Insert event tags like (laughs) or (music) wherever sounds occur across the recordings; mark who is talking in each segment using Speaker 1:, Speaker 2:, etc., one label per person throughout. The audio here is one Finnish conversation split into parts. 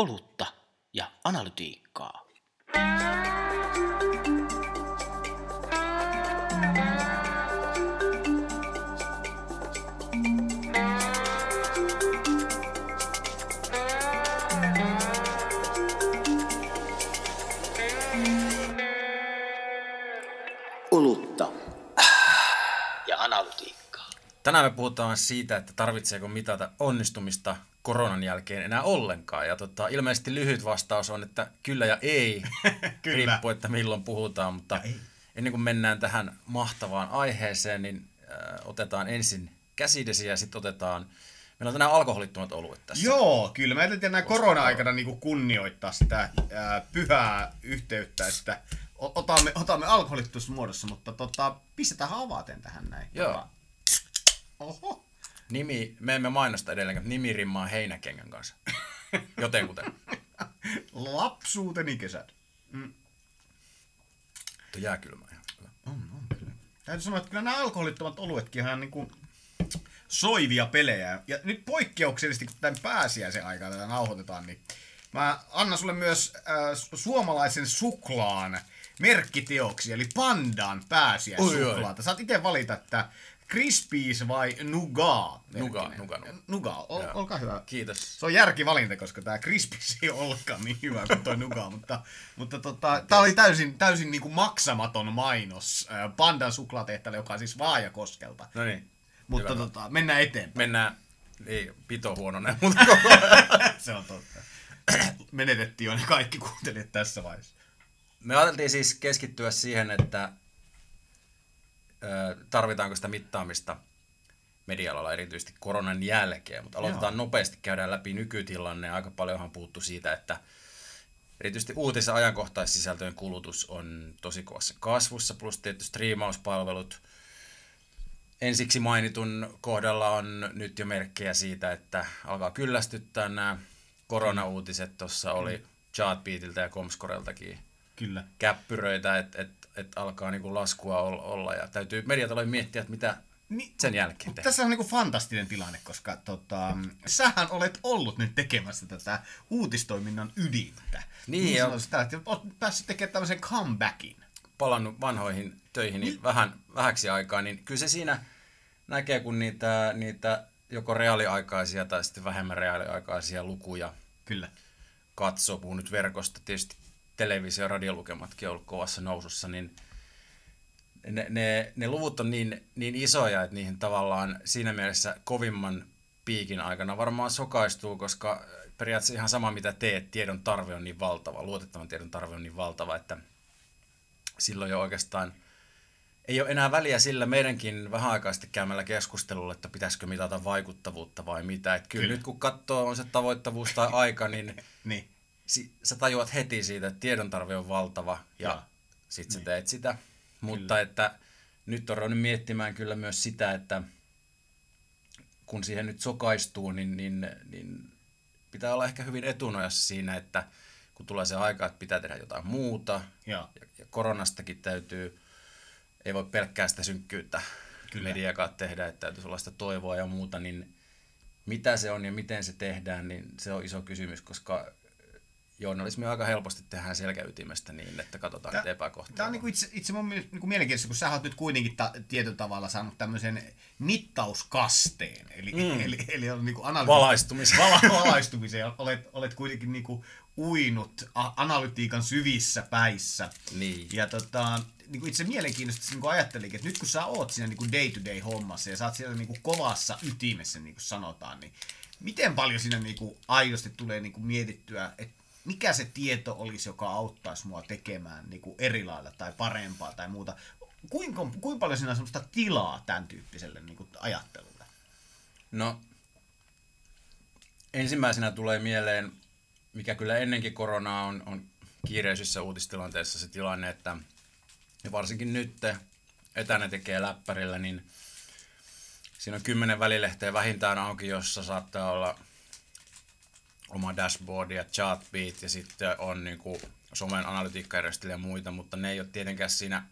Speaker 1: olutta ja analytiikkaa. Olutta ja analytiikkaa.
Speaker 2: Tänään me puhutaan siitä, että tarvitseeko mitata onnistumista koronan jälkeen enää ollenkaan. Ja tota, ilmeisesti lyhyt vastaus on, että kyllä ja ei, (laughs)
Speaker 3: Kyllä.
Speaker 2: riippuu, että milloin puhutaan. Mutta
Speaker 3: ei.
Speaker 2: ennen kuin mennään tähän mahtavaan aiheeseen, niin äh, otetaan ensin käsidesi ja sitten otetaan, meillä on tänään alkoholittomat oluet tässä.
Speaker 3: Joo, kyllä. Mä ajattelin näin korona-aikana niinku kunnioittaa sitä ää, pyhää yhteyttä, että otamme, otamme alkoholittuissa muodossa, mutta tota, pistetään avaten tähän näin.
Speaker 2: Joo.
Speaker 3: Oho.
Speaker 2: Nimi, me emme mainosta edelleenkään, nimi rimmaa heinäkengän kanssa. (laughs) Jotenkuten.
Speaker 3: Lapsuuteni kesät.
Speaker 2: Tuo jääkylmä ihan hyvä.
Speaker 3: On, on kyllä. Täytyy sanoa, että kyllä nämä alkoholittomat oluetkin ihan niinku soivia pelejä. Ja nyt poikkeuksellisesti, kun tämän pääsiäisen aikaa tätä nauhoitetaan, niin mä annan sulle myös äh, su- suomalaisen suklaan merkkiteoksi, eli Pandan pääsiäissuklaata. Saat itse valita, että Crispies vai merkkinen.
Speaker 2: Nougat, Nougat.
Speaker 3: Nougat, ol,
Speaker 2: Joo.
Speaker 3: olkaa hyvä.
Speaker 2: Kiitos.
Speaker 3: Se on järkivalinta, koska tämä Crispies ei ole ollenkaan niin hyvä kuin tuo Nuga, (laughs) mutta, mutta tota, tämä oli täysin, täysin niin kuin maksamaton mainos Pandan suklaatehtaalle, joka on siis Vaajakoskelta.
Speaker 2: No niin,
Speaker 3: Mutta
Speaker 2: hyvä.
Speaker 3: tota, mennään eteenpäin.
Speaker 2: mennään, ei pito huononen, (laughs) mutta koko (laughs)
Speaker 3: Se on totta. (clears throat) Menetettiin jo ne kaikki kuuntelijat tässä vaiheessa.
Speaker 2: Me ajateltiin siis keskittyä siihen, että tarvitaanko sitä mittaamista media-alalla erityisesti koronan jälkeen, mutta aloitetaan
Speaker 3: Joo.
Speaker 2: nopeasti, käydään läpi nykytilanne. Aika paljonhan puuttu siitä, että erityisesti uutis- ja ajankohtaissisältöjen kulutus on tosi kovassa kasvussa, plus tietysti striimauspalvelut. Ensiksi mainitun kohdalla on nyt jo merkkejä siitä, että alkaa kyllästyttää nämä koronauutiset. Tuossa oli Chartbeatiltä ja Comscoreltakin
Speaker 3: Kyllä.
Speaker 2: käppyröitä, että et, et alkaa niinku laskua ol- olla ja täytyy mediatalojen miettiä, että mitä
Speaker 3: Niin,
Speaker 2: sen jälkeen tehdään.
Speaker 3: tässä on niinku fantastinen tilanne, koska tota, sähän olet ollut nyt tekemässä tätä uutistoiminnan ydintä.
Speaker 2: Niin, ja-
Speaker 3: sanoisin sitä, että olet päässyt tekemään tämmöisen comebackin.
Speaker 2: Palannut vanhoihin töihin niin vähän, vähäksi aikaa, niin kyllä se siinä näkee, kun niitä, niitä joko reaaliaikaisia tai sitten vähemmän reaaliaikaisia lukuja
Speaker 3: Kyllä.
Speaker 2: katsoo, puhun nyt verkosta, tietysti televisio- ja radiolukematkin on ollut kovassa nousussa, niin ne, ne, ne luvut on niin, niin isoja, että niihin tavallaan siinä mielessä kovimman piikin aikana varmaan sokaistuu, koska periaatteessa ihan sama mitä teet, tiedon tarve on niin valtava, luotettavan tiedon tarve on niin valtava, että silloin jo oikeastaan ei ole enää väliä sillä meidänkin vähän aikaa sitten käymällä keskustelulla, että pitäisikö mitata vaikuttavuutta vai mitä. Että kyllä,
Speaker 3: Kyllä.
Speaker 2: nyt kun katsoo on se tavoittavuus tai aika, niin
Speaker 3: Niin.
Speaker 2: Si- sä tajuat heti siitä, että tiedon tarve on valtava ja
Speaker 3: Joo.
Speaker 2: sit sä teet sitä. Mutta että nyt on ruvennut miettimään kyllä myös sitä, että kun siihen nyt sokaistuu, niin, niin, niin pitää olla ehkä hyvin etunojassa siinä, että kun tulee se aika, että pitää tehdä jotain muuta
Speaker 3: Joo.
Speaker 2: ja, ja koronastakin täytyy, ei voi pelkkää sitä synkkyyttä
Speaker 3: Kyllä.
Speaker 2: mediakaan tehdä, että täytyy olla sitä toivoa ja muuta, niin mitä se on ja miten se tehdään, niin se on iso kysymys, koska journalismi aika helposti tehdään selkäytimestä niin, että katsotaan niitä epäkohtia.
Speaker 3: Tämä on niinku itse, itse mun mielestä niinku mielenkiintoista, kun sä oot nyt kuitenkin ta- tietyllä tavalla saanut tämmöisen mittauskasteen. Eli, mm. eli, eli on niinku analyti-
Speaker 2: Valaistumisen.
Speaker 3: Vala, valaistumisen. Olet, olet kuitenkin niinku uinut a- analytiikan syvissä päissä.
Speaker 2: Niin.
Speaker 3: Ja tota, niinku itse mielenkiintoista niinku ajattelikin, että nyt kun sä oot siinä niinku day-to-day hommassa ja sä oot siellä niinku kovassa ytimessä, niin kuin sanotaan, niin miten paljon siinä niinku aidosti tulee niinku mietittyä, että mikä se tieto olisi, joka auttaisi mua tekemään niinku eri lailla tai parempaa tai muuta. Kuinka, kuinka paljon siinä on semmoista tilaa tämän tyyppiselle niinku ajattelulle?
Speaker 2: No, ensimmäisenä tulee mieleen, mikä kyllä ennenkin koronaa on, on kiireisissä uutistilanteissa se tilanne, että ja varsinkin nyt etänä tekee läppärillä, niin siinä on kymmenen välilehteä vähintään auki, jossa saattaa olla oma dashboard ja chartbeat ja sitten on niin kuin somen analytiikkajärjestelmiä ja muita, mutta ne ei ole tietenkään siinä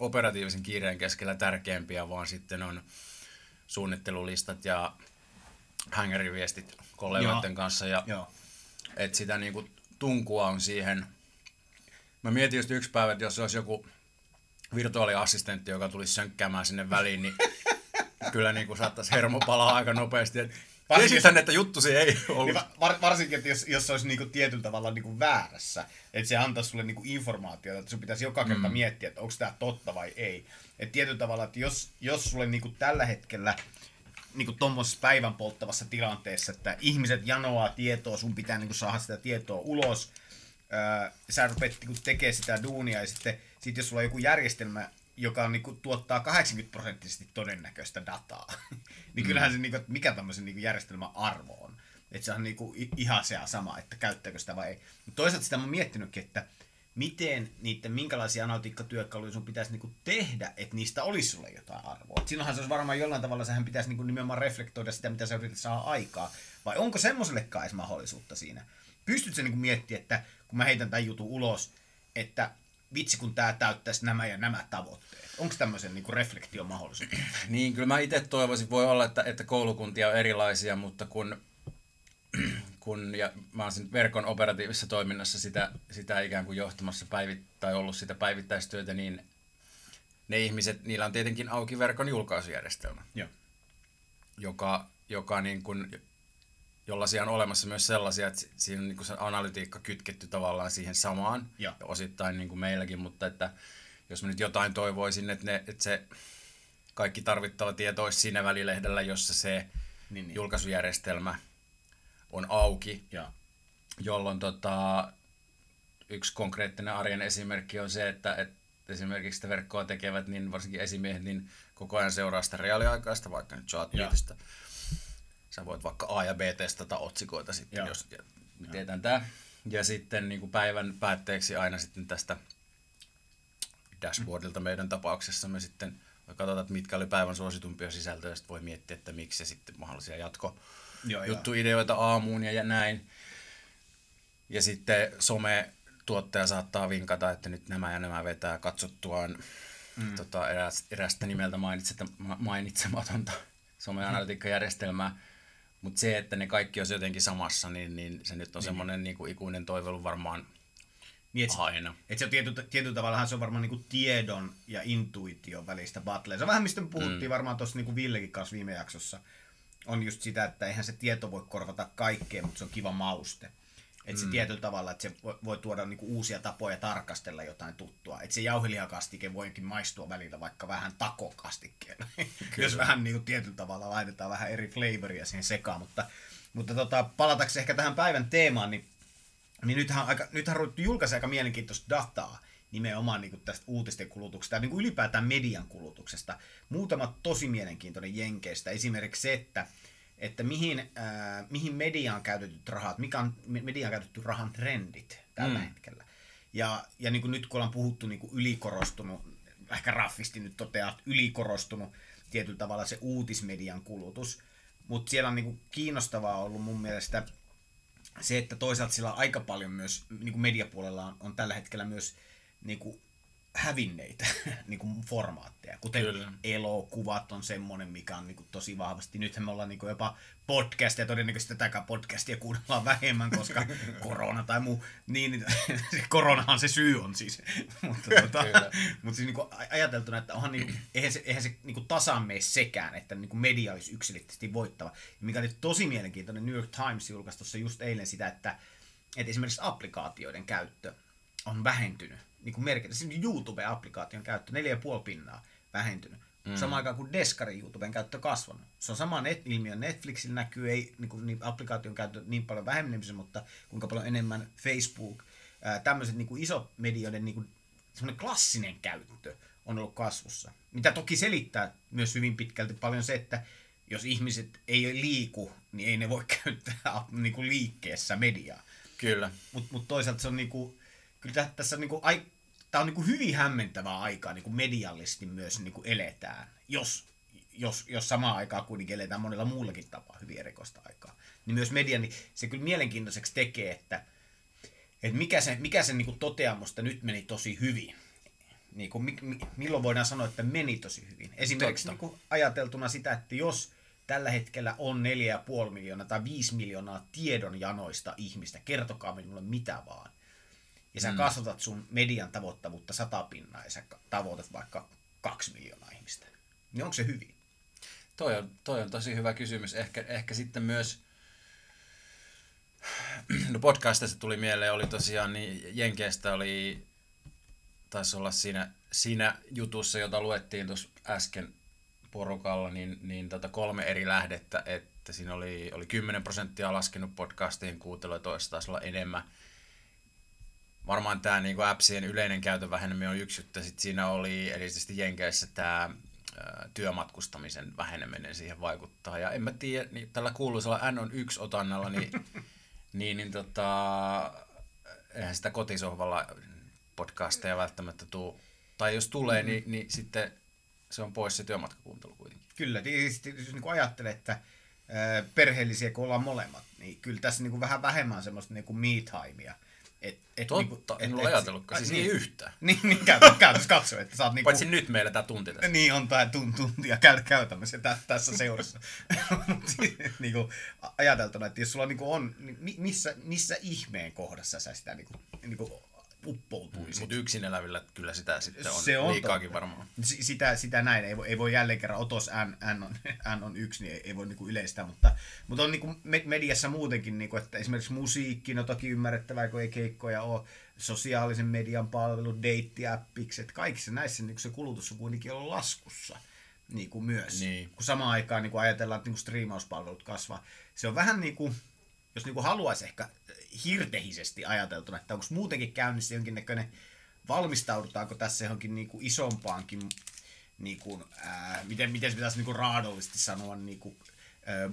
Speaker 2: operatiivisen kiireen keskellä tärkeämpiä, vaan sitten on suunnittelulistat ja hängeriviestit kollegoiden
Speaker 3: Joo.
Speaker 2: kanssa ja
Speaker 3: Joo.
Speaker 2: että sitä niinku tunkua on siihen. Mä mietin just yksi päivä, että jos olisi joku virtuaaliassistentti, joka tulisi sönkkäämään sinne väliin, niin (laughs) kyllä niin kuin saattaisi hermo palaa aika nopeasti. Et Esitän, että juttusi ei ollut.
Speaker 3: Niin var, varsinkin, että jos, jos se olisi niinku tietyllä tavalla niinku väärässä, että se antaisi sulle niinku informaatiota, että sun pitäisi joka kerta mm. miettiä, että onko tämä totta vai ei. Että tietyllä tavalla, että jos, jos sulle niinku tällä hetkellä niinku tuommoisessa päivän polttavassa tilanteessa, että ihmiset janoaa tietoa, sun pitää niinku saada sitä tietoa ulos, ää, sä rupeat niinku tekemään sitä duunia ja sitten sit jos sulla on joku järjestelmä, joka on, niinku, tuottaa 80 prosenttisesti todennäköistä dataa, (laughs) niin kyllähän mm. se, niinku, että mikä tämmöisen niinku, järjestelmän arvo on. Että se on niinku, ihan se sama, että käyttääkö sitä vai ei. Mutta toisaalta sitä mä oon miettinytkin, että miten niiden, minkälaisia analytiikkatyökaluja sun pitäisi niinku tehdä, että niistä olisi sulle jotain arvoa. Et silloinhan se olisi varmaan jollain tavalla, sehän pitäisi niinku nimenomaan reflektoida sitä, mitä sä yrität saada aikaa. Vai onko semmoisellekaan edes mahdollisuutta siinä? Pystytkö niinku miettimään, että kun mä heitän tämän jutun ulos, että vitsi kun tämä täyttäisi nämä ja nämä tavoitteet. Onko tämmöisen niin reflektion mahdollisuus? (clears throat)
Speaker 2: Niin, kyllä mä itse toivoisin, voi olla, että, että koulukuntia on erilaisia, mutta kun, (clears throat) kun ja mä oon verkon operatiivisessa toiminnassa sitä, sitä ikään kuin johtamassa päivit, tai ollut sitä päivittäistyötä, niin ne ihmiset, niillä on tietenkin auki verkon julkaisujärjestelmä,
Speaker 3: Joo.
Speaker 2: joka, joka niin kuin, jollaisia on olemassa myös sellaisia, että siinä on niin se analytiikka kytketty tavallaan siihen samaan,
Speaker 3: ja,
Speaker 2: ja osittain niin kuin meilläkin, mutta että jos mä nyt jotain toivoisin, että, ne, että se kaikki tarvittava tieto olisi siinä välilehdellä, jossa se niin, niin. julkaisujärjestelmä on auki,
Speaker 3: ja.
Speaker 2: jolloin tota, yksi konkreettinen arjen esimerkki on se, että, että esimerkiksi sitä verkkoa tekevät, niin varsinkin esimiehet, niin koko ajan seuraa sitä reaaliaikaista, vaikka nyt chat Sä voit vaikka A ja B testata otsikoita sitten, Joo. jos tietään tämä. Ja sitten niin kuin päivän päätteeksi aina sitten tästä dashboardilta meidän tapauksessa me sitten katsotaan, että mitkä oli päivän suositumpia sisältöjä, ja sitten voi miettiä, että miksi ja sitten mahdollisia jatko juttuideoita aamuun ja näin. Ja sitten some tuottaja saattaa vinkata, että nyt nämä ja nämä vetää katsottuaan mm. tota, erästä, erästä nimeltä mainitsematonta someanalytiikkajärjestelmää. Mutta se, että ne kaikki olisi jotenkin samassa, niin, niin se nyt on niin. semmoinen niin kuin ikuinen toivelu varmaan
Speaker 3: niin, et, aina. Et se on tiety, tietyllä tavalla se on varmaan niinku tiedon ja intuition välistä battlea. Se on vähän mistä me puhuttiin mm. varmaan tuossa niinku Villekin kanssa viime jaksossa. On just sitä, että eihän se tieto voi korvata kaikkea, mutta se on kiva mauste. Että se mm. tietyllä tavalla, että se voi, tuoda niinku uusia tapoja tarkastella jotain tuttua. Että se jauhelihakastike voikin maistua välillä vaikka vähän takokastikkeella. (laughs) Jos vähän niinku tietyllä tavalla laitetaan vähän eri flavoria siihen sekaan. Mutta, mutta tota, palatakseni ehkä tähän päivän teemaan, niin niin nythän, aika, nythän on julkaisi aika mielenkiintoista dataa nimenomaan niin kuin tästä uutisten kulutuksesta ja niin kuin ylipäätään median kulutuksesta. Muutama tosi mielenkiintoinen jenkeistä. Esimerkiksi se, että, että mihin, äh, mihin mediaan käytetyt rahat, mikä on mediaan käytetty rahan trendit tällä mm. hetkellä. Ja, ja niin kuin nyt kun ollaan puhuttu niin kuin ylikorostunut, ehkä raffisti nyt toteaa, ylikorostunut tietyllä tavalla se uutismedian kulutus, mutta siellä on niin kuin kiinnostavaa ollut mun mielestä se, että toisaalta sillä on aika paljon myös niin kuin mediapuolella on, on tällä hetkellä myös niin kuin hävinneitä (laughs) niin kuin formaatteja, kuten Kyllä. elokuvat on semmoinen, mikä on niin kuin tosi vahvasti. Nythän me ollaan niin kuin jopa podcast ja todennäköisesti tätäkään podcastia kuunnellaan vähemmän, koska (laughs) korona tai muu, niin (laughs) koronahan se syy on siis. mutta tota, mutta siis niin kuin ajateltuna, että onhan niin kuin, eihän se, eihän se niin kuin tasan mene sekään, että niin kuin media olisi yksilöllisesti voittava. Ja mikä oli tosi mielenkiintoinen, New York Times julkaisi tuossa just eilen sitä, että, että esimerkiksi applikaatioiden käyttö on vähentynyt niin kuin merkitä. Siis YouTube-applikaation käyttö, 4,5 pinnaa vähentynyt. Mm. Samaan aikaan kuin Deskarin YouTuben käyttö kasvanut. Se on sama net, ilmiö Netflixillä näkyy, ei niin kuin, niin applikaation käyttö niin paljon vähenemisen, mutta kuinka paljon enemmän Facebook, ää, tämmöiset niin kuin isot medioiden niin kuin, klassinen käyttö on ollut kasvussa. Mitä toki selittää myös hyvin pitkälti paljon se, että jos ihmiset ei liiku, niin ei ne voi käyttää niin kuin liikkeessä mediaa.
Speaker 2: Kyllä.
Speaker 3: Mutta mut toisaalta se on niinku, kyllä tässä on niinku, ai, tää on niinku hyvin hämmentävää aikaa niinku mediallisesti myös niinku eletään, jos, jos, jos samaan aikaan kuitenkin eletään monella muullakin tapaa hyvin erikoista aikaa. Niin myös media, niin se kyllä mielenkiintoiseksi tekee, että, että mikä se, mikä se niinku toteamusta nyt meni tosi hyvin. Niin kuin, mi, mi, milloin voidaan sanoa, että meni tosi hyvin. Esimerkiksi niinku ajateltuna sitä, että jos tällä hetkellä on 4,5 miljoonaa tai 5 miljoonaa tiedonjanoista ihmistä. Kertokaa minulle mitä vaan. Ja sä mm. kasvatat sun median tavoittavuutta sata pinnaa ja sä tavoitat vaikka 2 miljoonaa ihmistä. Niin onko se hyvin?
Speaker 2: Toi on, toi on tosi hyvä kysymys. Ehkä, ehkä sitten myös, no podcastista tuli mieleen, oli tosiaan, niin Jenkeistä oli, taisi olla siinä, siinä jutussa, jota luettiin tuossa äsken porukalla, niin, niin tota kolme eri lähdettä, että siinä oli, oli 10 prosenttia laskenut podcastien kuuntelua, toista taisi olla enemmän. Varmaan tämä niin appsien yleinen käytön väheneminen on yksi juttu, sitten siinä oli erityisesti Jenkeissä tämä työmatkustamisen väheneminen siihen vaikuttaa. Ja en mä tiedä, niin tällä kuuluisella N on yksi otannalla, niin, (laughs) niin, niin tota, eihän sitä kotisohvalla podcasteja välttämättä tuu. Tai jos tulee, mm-hmm. niin, niin sitten se on pois se työmatkakuuntelu kuitenkin.
Speaker 3: Kyllä, tietysti jos niin ajattelee, että perheellisiä kun ollaan molemmat, niin kyllä tässä niin kuin vähän vähemmän semmoista niin kuin me-timea.
Speaker 2: Et, et Totta, niinku, en ole ajatellutkaan, siis niin, ei yhtään. (laughs)
Speaker 3: Niin, niin käytännössä käytännössä katso, että sä oot niinku...
Speaker 2: Paitsi nyt meillä tämä tunti tässä.
Speaker 3: Niin, on tämä tunti ja käy, käytämme se tässä seurassa. (laughs) Niinku, ajateltuna, että jos sulla niinku on, niin missä, missä ihmeen kohdassa sä sitä niinku, niinku uppoutuisi.
Speaker 2: Mutta yksin elävillä kyllä sitä sitten on, se on liikaakin totta. varmaan.
Speaker 3: Sitä, sitä näin, ei voi, ei voi jälleen kerran, otos N, N, on, N on yksi, niin ei, ei voi niinku yleistää, mutta, mutta on niinku mediassa muutenkin, niinku, että esimerkiksi musiikki, no toki ymmärrettävää, kun ei keikkoja ole, sosiaalisen median palvelu, deittiäppikset, kaikissa näissä niin se kulutus on kuitenkin ollut laskussa niin kuin myös. Niin. Kun samaan aikaan niin kuin ajatellaan, että niin kuin striimauspalvelut kasvaa. Se on vähän niin kuin, jos niin kuin haluaisi ehkä hirtehisesti ajateltuna, että onko muutenkin käynnissä jonkinnäköinen, valmistaudutaanko tässä johonkin niin kuin isompaankin, niin kuin, ää, miten, miten se pitäisi niin kuin raadollisesti sanoa, niin kuin, ää,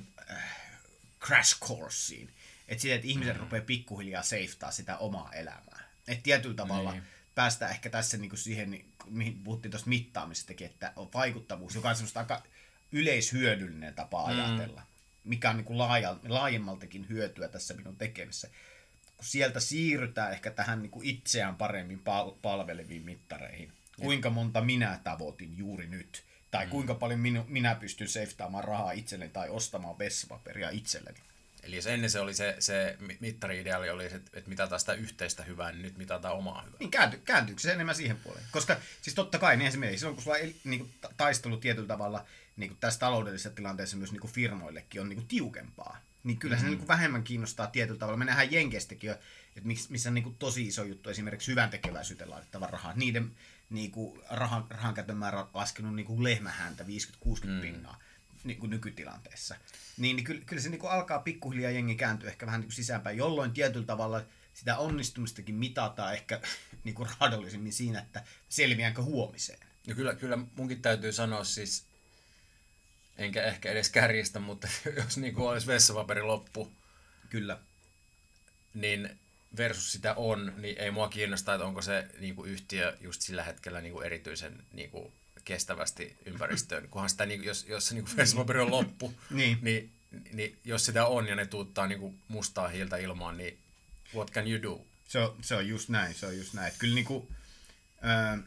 Speaker 3: crash coursiin. Että siitä, että ihmiset mm. rupeaa pikkuhiljaa seiftaa sitä omaa elämää. Että tietyllä tavalla niin. päästään ehkä tässä niin kuin siihen, mihin puhuttiin tuosta mittaamisestakin, että on vaikuttavuus, joka on semmoista aika yleishyödyllinen tapa mm. ajatella mikä on niin kuin laaja, laajemmaltakin hyötyä tässä minun tekemisessä. Kun sieltä siirrytään ehkä tähän niin kuin itseään paremmin pal- palveleviin mittareihin. Kuinka monta minä tavoitin juuri nyt? Tai mm. kuinka paljon minu, minä pystyn seiftaamaan rahaa itselleni tai ostamaan vessapaperia itselleni.
Speaker 2: Eli jos ennen se oli se, se mittari-ideaali, oli, että mitataan sitä yhteistä hyvää, niin nyt mitataan omaa hyvää.
Speaker 3: Niin käänty, kääntyykö se enemmän siihen puoleen? Koska siis totta kai, niin esimerkiksi silloin kun sulla on niin kuin, taistelu tietyllä tavalla niin kuin tässä taloudellisessa tilanteessa myös niin kuin firmoillekin on niin kuin tiukempaa. Niin kyllä mm-hmm. se niin kuin vähemmän kiinnostaa tietyllä tavalla. Me nähdään Jenkeistäkin jo, että missä on niin kuin tosi iso juttu esimerkiksi hyvän tekeväisyyteen laitettava rahaa. Niiden niin kuin rahan, rahan käytön määrä on laskenut niin kuin lehmähäntä 50-60 mm. pinnaa niin kuin nykytilanteessa. Niin, niin kyllä, kyllä se niin kuin alkaa pikkuhiljaa jengi kääntyä ehkä vähän niin kuin sisäänpäin, jolloin tietyllä tavalla sitä onnistumistakin mitataan ehkä (laughs) niin kuin raadollisemmin siinä, että selviäänkö huomiseen.
Speaker 2: No kyllä, kyllä munkin täytyy sanoa siis, enkä ehkä edes kärjistä, mutta (laughs) jos niin kuin olisi vessapaperi loppu,
Speaker 3: kyllä.
Speaker 2: niin versus sitä on, niin ei mua kiinnosta, että onko se niin kuin yhtiö just sillä hetkellä niin kuin erityisen niin kuin kestävästi ympäristöön, kunhan sitä, niin, jos, jos se niin vessapaperi on loppu, (laughs) niin. Niin, niin, jos sitä on ja ne tuuttaa niin kuin mustaa hiiltä ilmaan, niin what can you do?
Speaker 3: Se on, se on just näin, se on just näin. Että kyllä niin kuin, äh,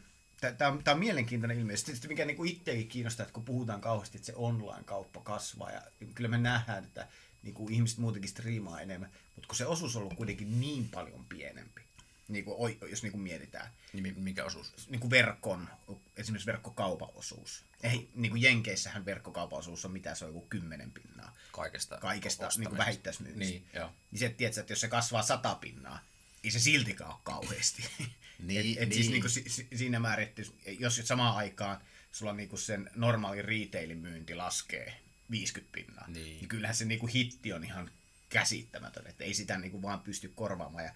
Speaker 3: Tämä on, on mielenkiintoinen ilmiö. Sitten mikä niin itseäkin kiinnostaa, että kun puhutaan kauheasti, että se online-kauppa kasvaa, ja kyllä me nähdään, että niin kuin ihmiset muutenkin striimaa enemmän, mutta kun se osuus on ollut kuitenkin niin paljon pienempi, niin kuin, jos niin kuin mietitään.
Speaker 2: Niin mikä osuus?
Speaker 3: Niin kuin verkon, esimerkiksi verkkokaupan osuus. Ei, niin kuin Jenkeissähän verkkokaupan osuus on mitä se on, joku kymmenen pinnaa.
Speaker 2: Kaikesta.
Speaker 3: Kaikesta niin kuin vähittäismyynnistä.
Speaker 2: Niin, joo.
Speaker 3: Niin se, tiedätkö, että jos se kasvaa sata pinnaa, ei se siltikään ole kauheasti. (laughs)
Speaker 2: Niin, et, et
Speaker 3: niin. siis niinku si, siinä määrin, että jos samaan aikaan sulla niinku sen normaali retailin myynti laskee 50 pinnaa, niin, niin kyllähän se niinku hitti on ihan käsittämätön, että ei sitä niinku vaan pysty korvaamaan. Ja,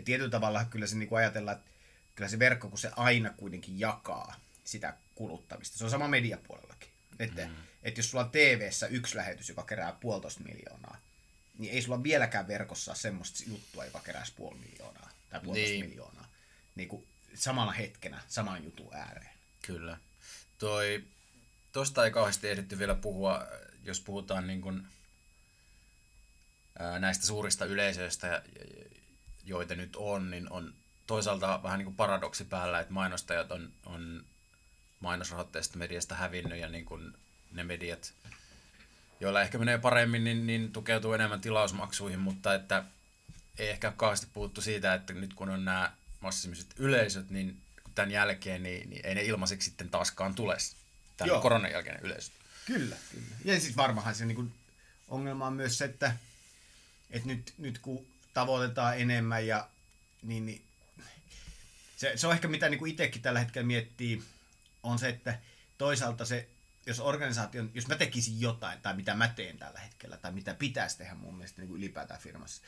Speaker 3: ja tietyllä tavalla kyllä se niinku ajatellaan, että kyllä se verkko, kun se aina kuitenkin jakaa sitä kuluttamista. Se on sama mediapuolellakin. Että, mm. että jos sulla on tv yksi lähetys, joka kerää puolitoista miljoonaa, niin ei sulla vieläkään verkossa semmoista juttua, joka keräisi puoli miljoonaa tai puolitoista niin. miljoonaa niin kuin samalla hetkenä saman jutun ääreen.
Speaker 2: Kyllä. Toi, tosta ei kauheasti ehditty vielä puhua, jos puhutaan niin kuin, ää, näistä suurista yleisöistä, joita nyt on, niin on toisaalta vähän niin kuin paradoksi päällä, että mainostajat on, on mainosrahoitteista mediasta hävinnyt ja niin kuin ne mediat, joilla ehkä menee paremmin, niin, niin tukeutuu enemmän tilausmaksuihin, mutta että ei ehkä ole kauheasti puhuttu siitä, että nyt kun on nämä massiiviset yleisöt, niin tämän jälkeen niin, niin ei ne ilmaiseksi sitten taaskaan tule tämän
Speaker 3: Joo.
Speaker 2: koronan jälkeinen yleisö.
Speaker 3: Kyllä, kyllä. Ja siis varmahan se niin ongelma on myös se, että, että nyt, nyt kun tavoitetaan enemmän ja niin, niin se, se on ehkä mitä niin itsekin tällä hetkellä miettii, on se, että toisaalta se, jos organisaation, jos mä tekisin jotain, tai mitä mä teen tällä hetkellä, tai mitä pitäisi tehdä mun mielestä niin kuin ylipäätään firmassa,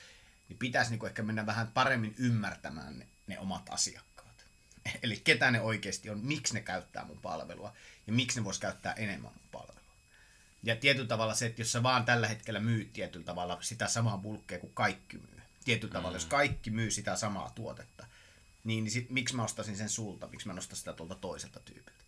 Speaker 3: niin pitäisi niin kuin ehkä mennä vähän paremmin ymmärtämään ne, ne omat asiakkaat. (laughs) Eli ketä ne oikeasti on, miksi ne käyttää mun palvelua, ja miksi ne vois käyttää enemmän mun palvelua. Ja tietyllä tavalla se, että jos sä vaan tällä hetkellä myyt tietyllä tavalla sitä samaa bulkkia kuin kaikki myy. Tietyllä tavalla, jos kaikki myy sitä samaa tuotetta, niin, niin sit, miksi mä ostasin sen sulta, miksi mä nostan sitä tuolta toiselta tyypiltä.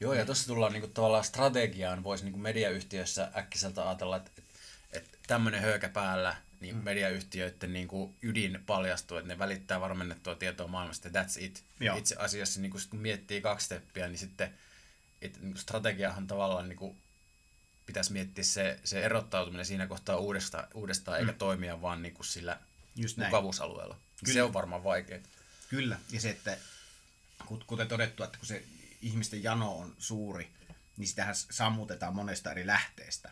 Speaker 2: Joo, ja tuossa tullaan niinku tavallaan strategiaan, voisi niinku mediayhtiössä äkkiseltä ajatella, että, että, että tämmöinen höykä päällä, niin mm. mediayhtiöiden niinku ydin paljastuu, että ne välittää varmennettua tietoa maailmasta, that's it.
Speaker 3: Joo.
Speaker 2: Itse asiassa niinku, sit kun miettii kaksi steppiä, niin sitten että niinku strategiahan tavallaan niinku, pitäisi miettiä se, se erottautuminen siinä kohtaa uudestaan, uudestaan eikä toimia vaan niinku sillä
Speaker 3: Just näin.
Speaker 2: mukavuusalueella.
Speaker 3: Kyllä.
Speaker 2: Se on varmaan vaikeaa.
Speaker 3: Kyllä, ja se, että kut- kuten todettu, että kun se ihmisten jano on suuri, niin sitähän sammutetaan monesta eri lähteestä.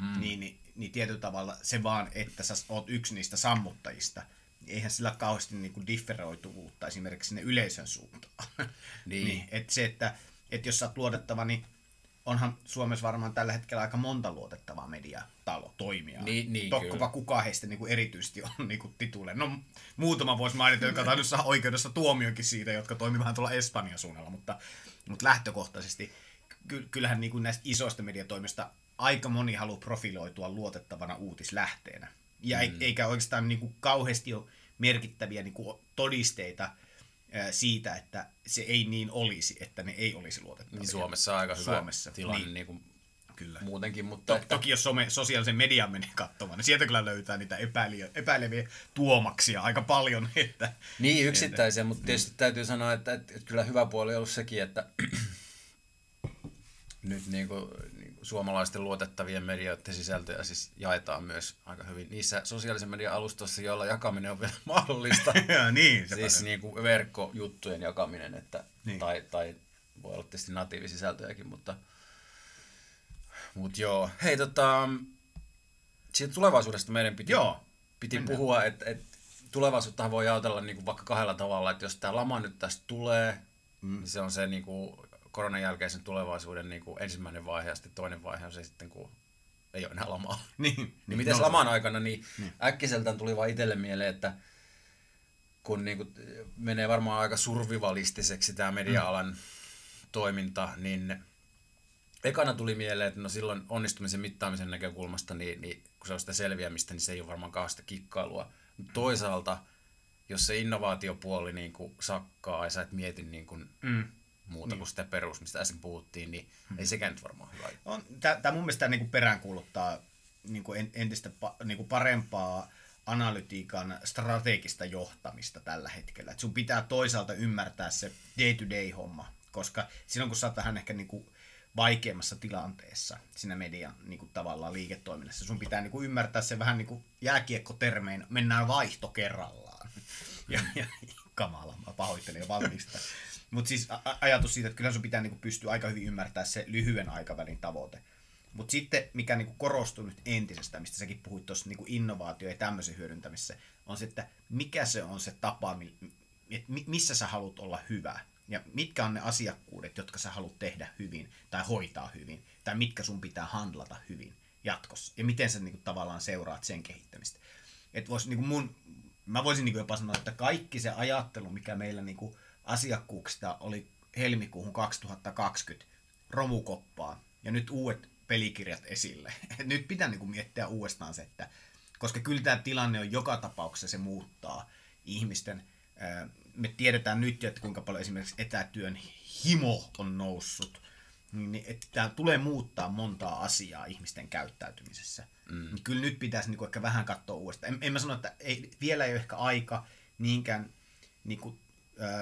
Speaker 3: Mm. Niin, niin, niin tietyllä tavalla se vaan, että sä oot yksi niistä sammuttajista, niin eihän sillä ole kauheasti niin kuin differoituvuutta esimerkiksi sinne yleisön suuntaan. (laughs)
Speaker 2: Niin.
Speaker 3: niin että se, että, että jos sä oot luotettava, niin onhan Suomessa varmaan tällä hetkellä aika monta luotettavaa mediatalo toimia.
Speaker 2: Niin- niin,
Speaker 3: Tokkopa
Speaker 2: kyllä.
Speaker 3: kuka heistä niin kuin erityisesti on (laughs) niin kuin titulle. No muutama voisi mainita, joka on tainnut saada oikeudessa tuomionkin siitä, jotka toimivat vähän tuolla Espanjan suunnalla, mutta, mutta lähtökohtaisesti ky- kyllähän niin kuin näistä isoista mediatoimista aika moni haluaa profiloitua luotettavana uutislähteenä. Ja mm. eikä oikeastaan niin kuin kauheasti ole merkittäviä niin kuin todisteita siitä, että se ei niin olisi, että ne ei olisi luotettavia.
Speaker 2: Niin Suomessa on aika hyvä
Speaker 3: Suomessa,
Speaker 2: tilanne
Speaker 3: niin.
Speaker 2: niin. Niin
Speaker 3: Kyllä.
Speaker 2: muutenkin, mutta
Speaker 3: To, toki jos some, sosiaalisen median menee katsomaan, niin sieltä kyllä löytää niitä epäilijä, epäileviä tuomaksia aika paljon. (laughs) Että,
Speaker 2: Niin, yksittäisiä, mutta tietysti täytyy sanoa, että, että, että kyllä hyvä puoli on ollut sekin, että (clears throat) nyt kuin, niin kuin suomalaisten luotettavien medioiden sisältöjä siis jaetaan myös aika hyvin niissä sosiaalisen median alustoissa, joilla jakaminen on vielä (laughs) mahdollista. (laughs)
Speaker 3: Ja niin, se
Speaker 2: siis niin kuin verkkojuttujen jakaminen, että,
Speaker 3: Niin.
Speaker 2: tai, tai voi olla tietysti natiivisisältöjäkin, mutta, mutta joo. Hei, tota, siitä tulevaisuudesta meidän piti,
Speaker 3: Joo,
Speaker 2: piti
Speaker 3: mennään.
Speaker 2: puhua, että, että tulevaisuutta voi ajatella niin kuin vaikka kahdella tavalla, että jos tämä lama nyt tästä tulee, mm. niin se on se niin kuin koronan jälkeisen tulevaisuuden niin kuin ensimmäinen vaihe, ja sitten toinen vaihe on se sitten, kun ei ole enää lamaa. (laughs)
Speaker 3: niin,
Speaker 2: Niin miten
Speaker 3: no,
Speaker 2: laman aikana, niin, niin. äkkiseltään tuli vaan itselle mieleen, että kun niin kuin menee varmaan aika survivalistiseksi tämä media-alan mm. toiminta, niin ekana tuli mieleen, että no silloin onnistumisen mittaamisen näkökulmasta, niin, niin kun se on sitä selviämistä, niin se ei ole varmaan kauheasta kikkailua. Mutta toisaalta, jos se innovaatiopuoli niin kuin sakkaa ja sä et mieti niin kuin
Speaker 3: Mm.
Speaker 2: Muuta niin. kuin sitä perus, mistä äsken puhuttiin, niin mm. ei sekään nyt varmaan hyvä.
Speaker 3: On, tämä mun mielestä niin peräänkuuluttaa niin kuin en, entistä pa, niin kuin parempaa analytiikan strategista johtamista tällä hetkellä. Et sun pitää toisaalta ymmärtää se day-to-day homma, koska silloin kun sä oot vähän ehkä niin kuin vaikeammassa tilanteessa siinä median niin kuin tavallaan liiketoiminnassa, sun pitää niin kuin ymmärtää se vähän niin kuin jääkiekkotermein, mennään vaihto kerrallaan. (laughs) Ja, ja kamala, mä pahoittelen jo valmista. Mutta siis ajatus siitä, että kyllä sun pitää niinku pystyä aika hyvin ymmärtämään se lyhyen aikavälin tavoite. Mutta sitten, mikä niinku korostuu nyt entisestä, mistä säkin puhuit tuossa niinku innovaatio- ja tämmöisen hyödyntämisessä, on se, että mikä se on se tapa, mi- et mi- missä sä haluat olla hyvä. Ja mitkä on ne asiakkuudet, jotka sä haluat tehdä hyvin tai hoitaa hyvin, tai mitkä sun pitää handlata hyvin jatkossa. Ja miten sä niinku tavallaan seuraat sen kehittämistä. Et vois, niinku mun, mä voisin niinku jopa sanoa, että kaikki se ajattelu, mikä meillä niinku asiakkuuksista oli helmikuuhun 2020 romukoppaa, ja nyt uudet pelikirjat esille. (laughs) Nyt pitää niinku miettiä uudestaan se, että koska kyllä tämä tilanne on joka tapauksessa, se muuttaa ihmisten. Me tiedetään nyt jo, että kuinka paljon esimerkiksi etätyön himo on noussut. Niin, että tämä tulee muuttaa montaa asiaa ihmisten käyttäytymisessä. Mm. Niin kyllä nyt pitäisi niinku ehkä vähän katsoa uudestaan. En, en mä sano, että ei, vielä ei ole ehkä aika niinkään niinku, ää,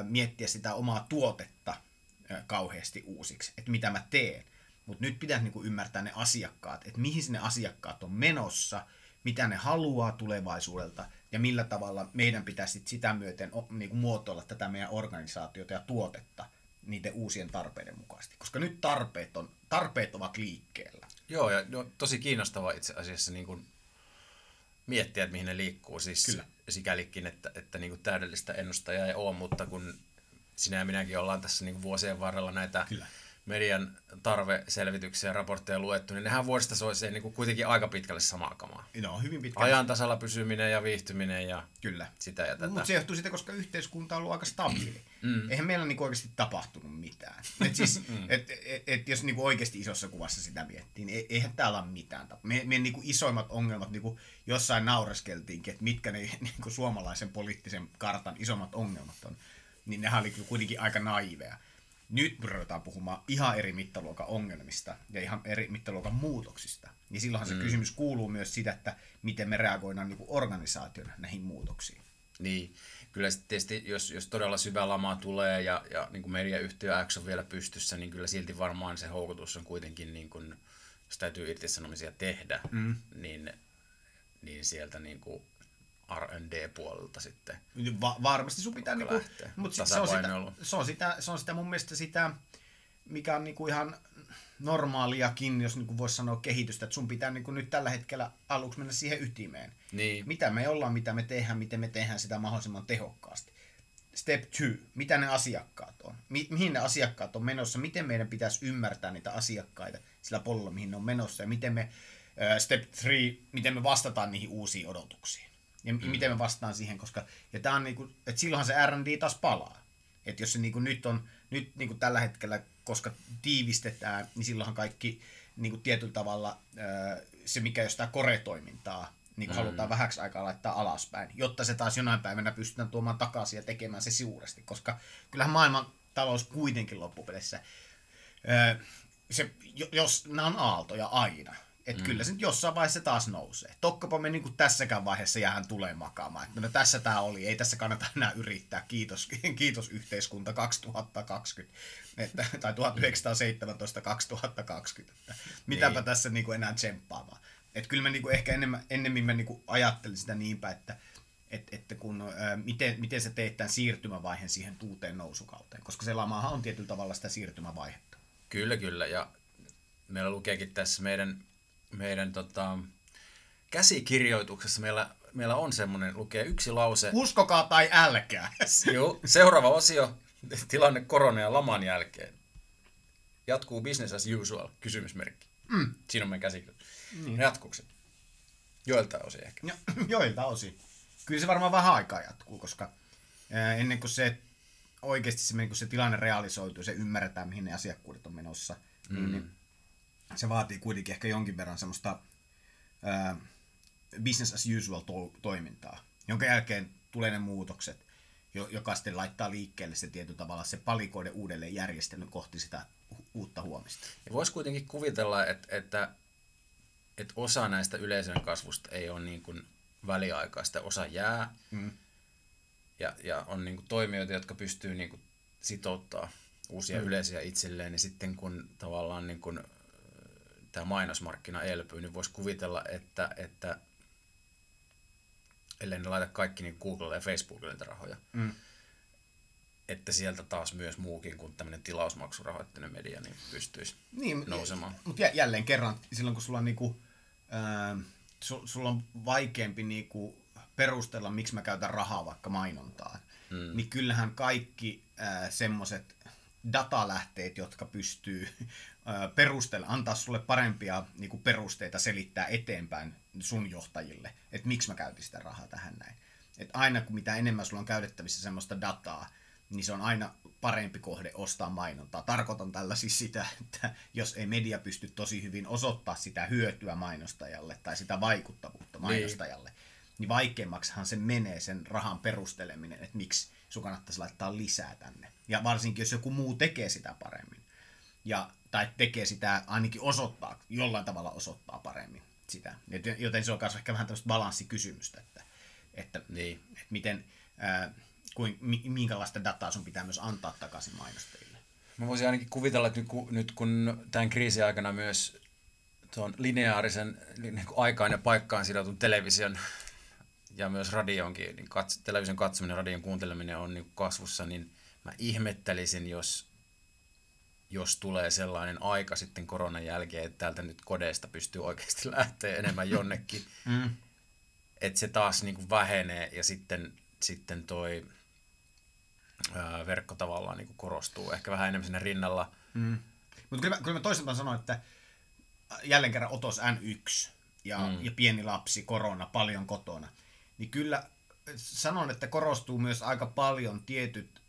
Speaker 3: miettiä sitä omaa tuotetta kauheasti uusiksi, että mitä mä teen. Mutta nyt pitäisi niin kuin ymmärtää ne asiakkaat, että mihin ne asiakkaat on menossa, mitä ne haluaa tulevaisuudelta ja millä tavalla meidän pitäisi sit sitä myöten niin kuin muotoilla tätä meidän organisaatiota ja tuotetta niiden uusien tarpeiden mukaisesti. Koska nyt tarpeet, on, tarpeet ovat liikkeellä.
Speaker 2: Joo, ja no, tosi kiinnostava itse asiassa niin kuin miettiä, että mihin ne liikkuu. Siis
Speaker 3: Kyllä.
Speaker 2: sikälikin, että, että niin kuin täydellistä ennustajaa ei ole, mutta kun sinä ja minäkin ollaan tässä niin kuin vuosien varrella näitä
Speaker 3: Kyllä.
Speaker 2: Median tarveselvityksiä ja raportteja luettu, niin nehän vuodesta soisee niin kuin kuitenkin aika pitkälle samaa kamaa.
Speaker 3: No, hyvin pitkä.
Speaker 2: Ajan tasalla pysyminen ja viihtyminen ja
Speaker 3: Kyllä.
Speaker 2: sitä ja tätä.
Speaker 3: Mutta se johtuu siitä, koska yhteiskunta on ollut aika stabiili. Mm. Eihän meillä niinku oikeasti tapahtunut mitään. Et siis, (laughs) et, et, et, jos niinku oikeasti isossa kuvassa sitä miettii, niin e- eihän täällä ole mitään tapahtunut. Me, meidän niinku isoimmat ongelmat, niinku jossain naureskeltiinkin, että mitkä ne (laughs) niinku suomalaisen poliittisen kartan isommat ongelmat on, niin nehän oli kuitenkin aika naiveja. Nyt me ruvetaan puhumaan ihan eri mittaluokan ongelmista ja ihan eri mittaluokan muutoksista. Niin silloinhan se kysymys kuuluu myös sitä, että miten me reagoidaan niinku organisaationa näihin muutoksiin.
Speaker 2: Niin, kyllä sitten tietysti, jos, jos todella syvä lama tulee ja, ja niin kuin mediayhtiö X on vielä pystyssä, niin kyllä silti varmaan se houkutus on kuitenkin, niin kuin, jos täytyy irtisanomisia tehdä, mm. niin, niin sieltä niin kuin R&D-puolelta sitten.
Speaker 3: Va- varmasti sun pitää niinku, mutta se on, sitä, se, on sitä, se on sitä mun mielestä sitä, mikä on niinku ihan normaaliakin, jos niinku voisi sanoa kehitystä, että sun pitää niinku nyt tällä hetkellä aluksi mennä siihen ytimeen.
Speaker 2: Niin,
Speaker 3: Mitä me ollaan, mitä me tehdään, miten me tehdään sitä mahdollisimman tehokkaasti. Step two, mitä ne asiakkaat on? Mi- mihin ne asiakkaat on menossa? Miten meidän pitäisi ymmärtää niitä asiakkaita sillä polulla, mihin ne on menossa? Ja miten me, step three, miten me vastataan niihin uusiin odotuksiin? Ja mm. miten me vastaan siihen, koska ja tää on niinku, että silloinhan se R&D taas palaa. Että jos se niinku nyt on, nyt niinku tällä hetkellä, koska tiivistetään, niin silloinhan kaikki niinku tietyllä tavalla se, mikä jos sitä koretoimintaa niin mm. halutaan vähäksi aikaa laittaa alaspäin, jotta se taas jonain päivänä pystytään tuomaan takaisin ja tekemään se suuresti, koska kyllähän maailman talous kuitenkin loppupeleissä, se, jo- jos nämä on aaltoja aina, että mm. kyllä se nyt jossain vaiheessa taas nousee. Tokkopa me niin tässäkään vaiheessa jäähän tulee makaamaan, että no tässä tämä oli, ei tässä kannata enää yrittää, kiitos, (laughs) kiitos yhteiskunta 2020, että, tai 1917-2020, että mitäpä
Speaker 2: Niin.
Speaker 3: tässä niin kuin enää tsemppaamaan. Että kyllä mä niinku ehkä enemmän, ennemmin mä niinku ajattelin sitä niinpä, että, et, että kun, ää, miten, miten sä teet tämän siirtymävaiheen siihen uuteen nousukauteen, koska se lamahan on tietyllä tavalla sitä siirtymävaihetta.
Speaker 2: kyllä, kyllä. Ja meillä lukeekin tässä meidän, meidän tota, käsikirjoituksessa, meillä, meillä on semmoinen, lukee yksi lause.
Speaker 3: Uskokaa tai älkää. (laughs)
Speaker 2: Joo, seuraava osio, tilanne korona ja laman jälkeen. Jatkuu business as usual, kysymysmerkki. Mm. Siinä on meidän käsikirjoitus. Niin. Jatkukset. Joilta osin ehkä.
Speaker 3: Jo, (laughs) joilta osin. Kyllä se varmaan vähän aikaa jatkuu, koska ää, ennen kuin se oikeasti se, kun se tilanne realisoituu, se ymmärretään, mihin ne asiakkuudet on menossa, mm. niin, niin se vaatii kuitenkin ehkä jonkin verran semmoista ää, business as usual to- toimintaa, jonka jälkeen tulee ne muutokset, jo- joka sitten laittaa liikkeelle se tietyllä tavalla se palikoiden uudelleen järjestelyn kohti sitä hu- uutta huomista.
Speaker 2: Ja voisi kuitenkin kuvitella, että, että, että osa näistä yleisön kasvusta ei ole niin kuin väliaikaista, osa jää.
Speaker 3: Mm.
Speaker 2: Ja, ja on niin kuin toimijoita, jotka pystyy niin kuin sitouttaa uusia mm. yleisöjä itselleen. Ja sitten kun tavallaan niin kuin, tämä mainosmarkkina elpyy, niin voisi kuvitella, että, että ellei ne laita kaikki niin Googlelle ja Facebookille rahoja,
Speaker 3: Mm.
Speaker 2: että sieltä taas myös muukin kuin tämmöinen tilausmaksurahoitteinen media niin pystyisi
Speaker 3: niin,
Speaker 2: nousemaan.
Speaker 3: Mutta jälleen kerran, silloin kun sulla on, niinku, ää, su, sulla on vaikeampi niinku perustella, miksi mä käytän rahaa vaikka mainontaan, mm. niin kyllähän kaikki ää, semmoiset datalähteet, jotka pystyy perustella, antaa sulle parempia niinku, perusteita selittää eteenpäin sun johtajille, että miksi mä käytin sitä rahaa tähän näin. Et aina kun mitä enemmän sulla on käytettävissä semmoista dataa, niin se on aina parempi kohde ostaa mainontaa. Tarkoitan tällä siis sitä, että jos ei media pysty tosi hyvin osoittaa sitä hyötyä mainostajalle tai sitä vaikuttavuutta mainostajalle, niin, niin vaikeammaksihan se menee sen rahan perusteleminen, että miksi sun kannattaisi laittaa lisää tänne. Ja varsinkin, jos joku muu tekee sitä paremmin. Ja, tai tekee sitä, ainakin osoittaa, jollain tavalla osoittaa paremmin sitä. Joten se on myös ehkä vähän tämmöistä balanssikysymystä, että, että,
Speaker 2: Niin.
Speaker 3: että miten, ää, kuin, mi- minkälaista dataa sun pitää myös antaa takaisin mainostajille.
Speaker 2: Mä voisin ainakin kuvitella, että nyt kun, nyt kun tämän kriisin aikana myös tuon lineaarisen niin aikaan ja paikkaan sidotun television ja myös radionkin, niin kats, television katsominen ja radion kuunteleminen on niin kasvussa, niin mä ihmettelisin, jos, jos tulee sellainen aika sitten koronan jälkeen, että täältä nyt kodeista pystyy oikeasti (laughs) lähteä enemmän jonnekin, (laughs) mm. että se taas niin kuin vähenee ja sitten, sitten toi ää, verkko tavallaan niin kuin korostuu ehkä vähän enemmän sinne rinnalla.
Speaker 3: Mm. Mutta kyllä, kyllä mä toisaalta sanon, että jälleen kerran otos N1 ja, mm. ja pieni lapsi, korona, paljon kotona, niin kyllä sanon, että korostuu myös aika paljon tietyt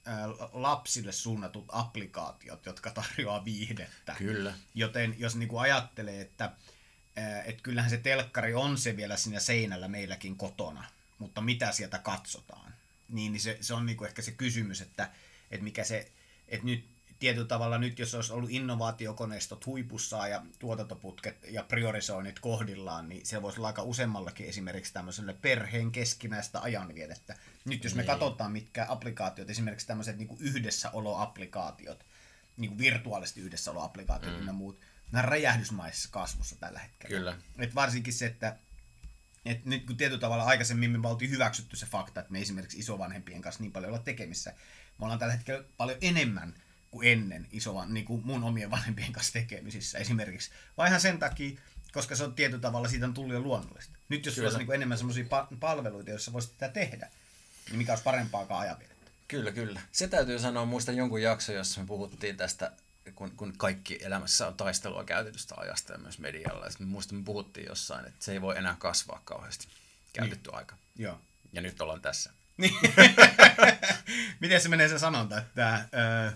Speaker 3: lapsille suunnatut applikaatiot, jotka tarjoaa viihdettä.
Speaker 2: Kyllä.
Speaker 3: Joten jos niin kuin ajattelee, että et kyllähän se telkkari on se vielä siinä seinällä meilläkin kotona, mutta mitä sieltä katsotaan, niin, niin se, se on niin kuin ehkä se kysymys, että, että mikä se, että nyt tietyllä tavalla nyt, jos olisi ollut innovaatiokoneistot huipussaan ja tuotantoputket ja priorisoinnit kohdillaan, niin se voisi olla aika useammallakin esimerkiksi tämmöiselle perheen keskinäistä ajanviedettä. Nyt jos me niin. katsotaan, mitkä applikaatiot, esimerkiksi tämmöiset niin yhdessäoloapplikaatiot, niin kuin virtuaalisesti yhdessäoloapplikaatiot mm. ja muut, nämä räjähdysmaisessa kasvussa tällä hetkellä.
Speaker 2: Kyllä.
Speaker 3: Et varsinkin se, että et nyt kun tietyllä tavalla aikaisemmin me oltiin hyväksytty se fakta, että me esimerkiksi isovanhempien kanssa niin paljon olla tekemissä, me ollaan tällä hetkellä paljon enemmän kuin ennen isovan, niin kuin mun omien vanhempien kanssa tekemisissä esimerkiksi. Vai ihan sen takia, koska se on tietyllä tavalla siitä on tullut jo luonnollista. Nyt jos olisi niin kuin enemmän semmoisia pa- palveluita, joissa voisi sitä tehdä, niin mikä olisi parempaakaan ajanviedettä.
Speaker 2: Kyllä, kyllä. Se täytyy sanoa, muista jonkun jakso, jossa me puhuttiin tästä, kun, kun kaikki elämässä on taistelua käytetystä ajasta ja myös medialla. Ja muista me puhuttiin jossain, että se ei voi enää kasvaa kauheasti käytetty niin. aika.
Speaker 3: Joo.
Speaker 2: Ja nyt ollaan tässä. (laughs)
Speaker 3: Miten se menee se sanonta, että... Öö,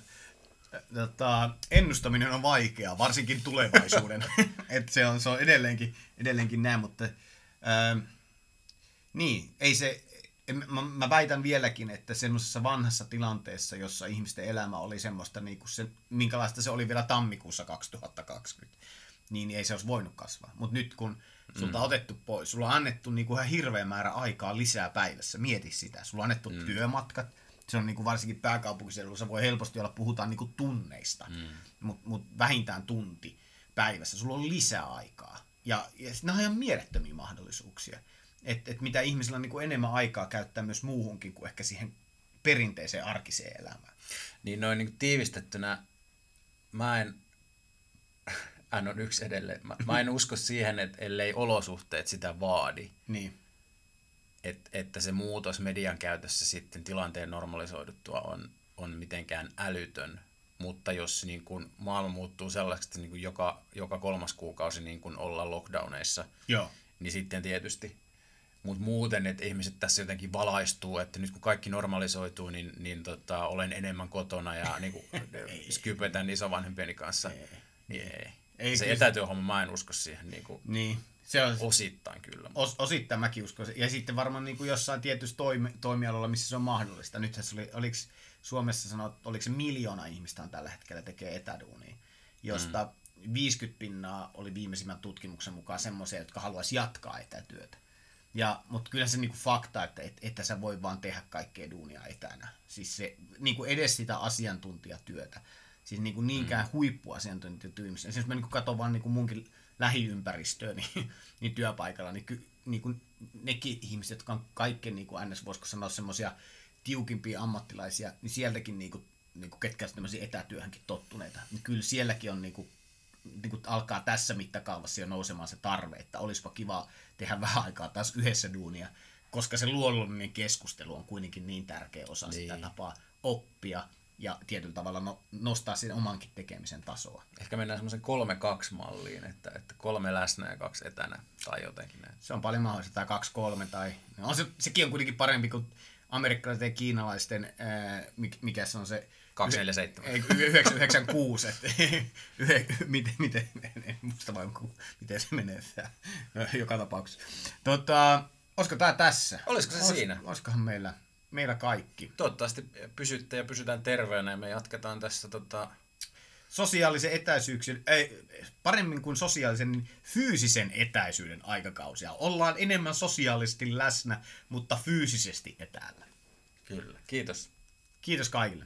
Speaker 3: tota, ennustaminen on vaikeaa, varsinkin tulevaisuuden. (laughs) Et se, on, se on edelleenkin, edelleenkin näin, mutta ää, niin, ei se, mä, mä väitän vieläkin, että semmoisessa vanhassa tilanteessa, jossa ihmisten elämä oli semmoista, niin kuin se, minkälaista se oli vielä tammikuussa 2020, niin ei se olisi voinut kasvaa. Mutta nyt kun sulta on mm. otettu pois, sulla on annettu niin kuin ihan hirveä määrä aikaa lisää päivässä, mieti sitä. Sulla on annettu mm. työmatkat, se on niin kuin varsinkin pääkaupunkiseudulla, se voi helposti olla, puhutaan niin kuin tunneista, mm. mutta mut vähintään tunti päivässä. Sulla on lisää aikaa. Ja, ja nämä on ihan mielettömiä mahdollisuuksia. Että et mitä ihmisillä on niin kuin enemmän aikaa käyttää myös muuhunkin kuin ehkä siihen perinteiseen arkiseen elämään.
Speaker 2: Niin noin niin tiivistettynä, mä en, (laughs) hän on yksi edelleen, mä, mä en usko siihen, että ellei olosuhteet sitä vaadi.
Speaker 3: Niin
Speaker 2: et, että se muutos median käytössä sitten tilanteen normalisoiduttua on, on mitenkään älytön. Mutta jos niin kun maailma muuttuu sellaiseksi, että niin kun joka, joka kolmas kuukausi niin kun ollaan lockdowneissa,
Speaker 3: Joo.
Speaker 2: niin sitten tietysti. Mutta muuten, että ihmiset tässä jotenkin valaistuu, että nyt kun kaikki normalisoituu, niin, niin tota, olen enemmän kotona ja niin (laughs) skypetän isovanhempieni kanssa. Ei. Niin ei. ei se etätyöhomma, mä en usko siihen. Niin, kuin,
Speaker 3: niin. Se on,
Speaker 2: osittain kyllä.
Speaker 3: Os, osittain mäkin uskon. Ja sitten varmaan niin kuin jossain tietyssä toimi, toimialalla, missä se on mahdollista. Nythän se oli, oliko Suomessa sanoo, oliko se miljoona ihmistä on tällä hetkellä tekee etäduunia, josta mm. 50 pinnaa oli viimeisimmän tutkimuksen mukaan semmoisia, jotka haluaisi jatkaa etätyötä. Ja, mutta kyllä se niinku fakta, että et, että sä voi vaan tehdä kaikkea duunia etänä. Siis se niinku edes sitä asiantuntijatyötä. Siis niinku niinkään mm. huippuasiantuntijatyötä. Esimerkiksi mä niinku katson vaan niinku munkin lähiympäristöön (laughs) niin, niin työpaikalla, niin, ky, niin kuin nekin ihmiset, jotka on kaikkein, niin kuin ns. voisiko sanoa, semmoisia tiukimpia ammattilaisia, niin sieltäkin, niin kuin, niin kuin ketkä ovat etätyöhönkin tottuneita, niin kyllä sielläkin on niin kuin, niin kuin alkaa tässä mittakaavassa jo nousemaan se tarve, että olisipa kiva tehdä (laughs) vähän aikaa taas yhdessä duunia, koska se luonnollinen keskustelu on kuitenkin niin tärkeä osa niin. sitä tapaa oppia ja tietyllä tavalla no, nostaa sen omankin tekemisen tasoa.
Speaker 2: Ehkä mennään semmoisen 3-2 malliin, että, että kolme läsnä ja kaksi etänä tai jotenkin näin.
Speaker 3: Se on paljon mahdollista, tai 2-3 tai... No on se, sekin on kuitenkin parempi kuin amerikkalaisten ja kiinalaisten, ää, mikä se on se...
Speaker 2: 247.
Speaker 3: 996, että (laughs) miten, miten, en muista vain, miten se menee joka tapauksessa. Tota, olisiko tämä tässä?
Speaker 2: Olisiko se Olis, siinä?
Speaker 3: Olisikohan meillä meillä kaikki.
Speaker 2: Toivottavasti pysytte ja pysytään terveenä ja me jatketaan tässä tota...
Speaker 3: sosiaalisen etäisyyksien, ei, paremmin kuin sosiaalisen, niin fyysisen etäisyyden aikakausia. Ollaan enemmän sosiaalisesti läsnä, mutta fyysisesti etäällä.
Speaker 2: Kyllä. Kiitos.
Speaker 3: Kiitos kaikille.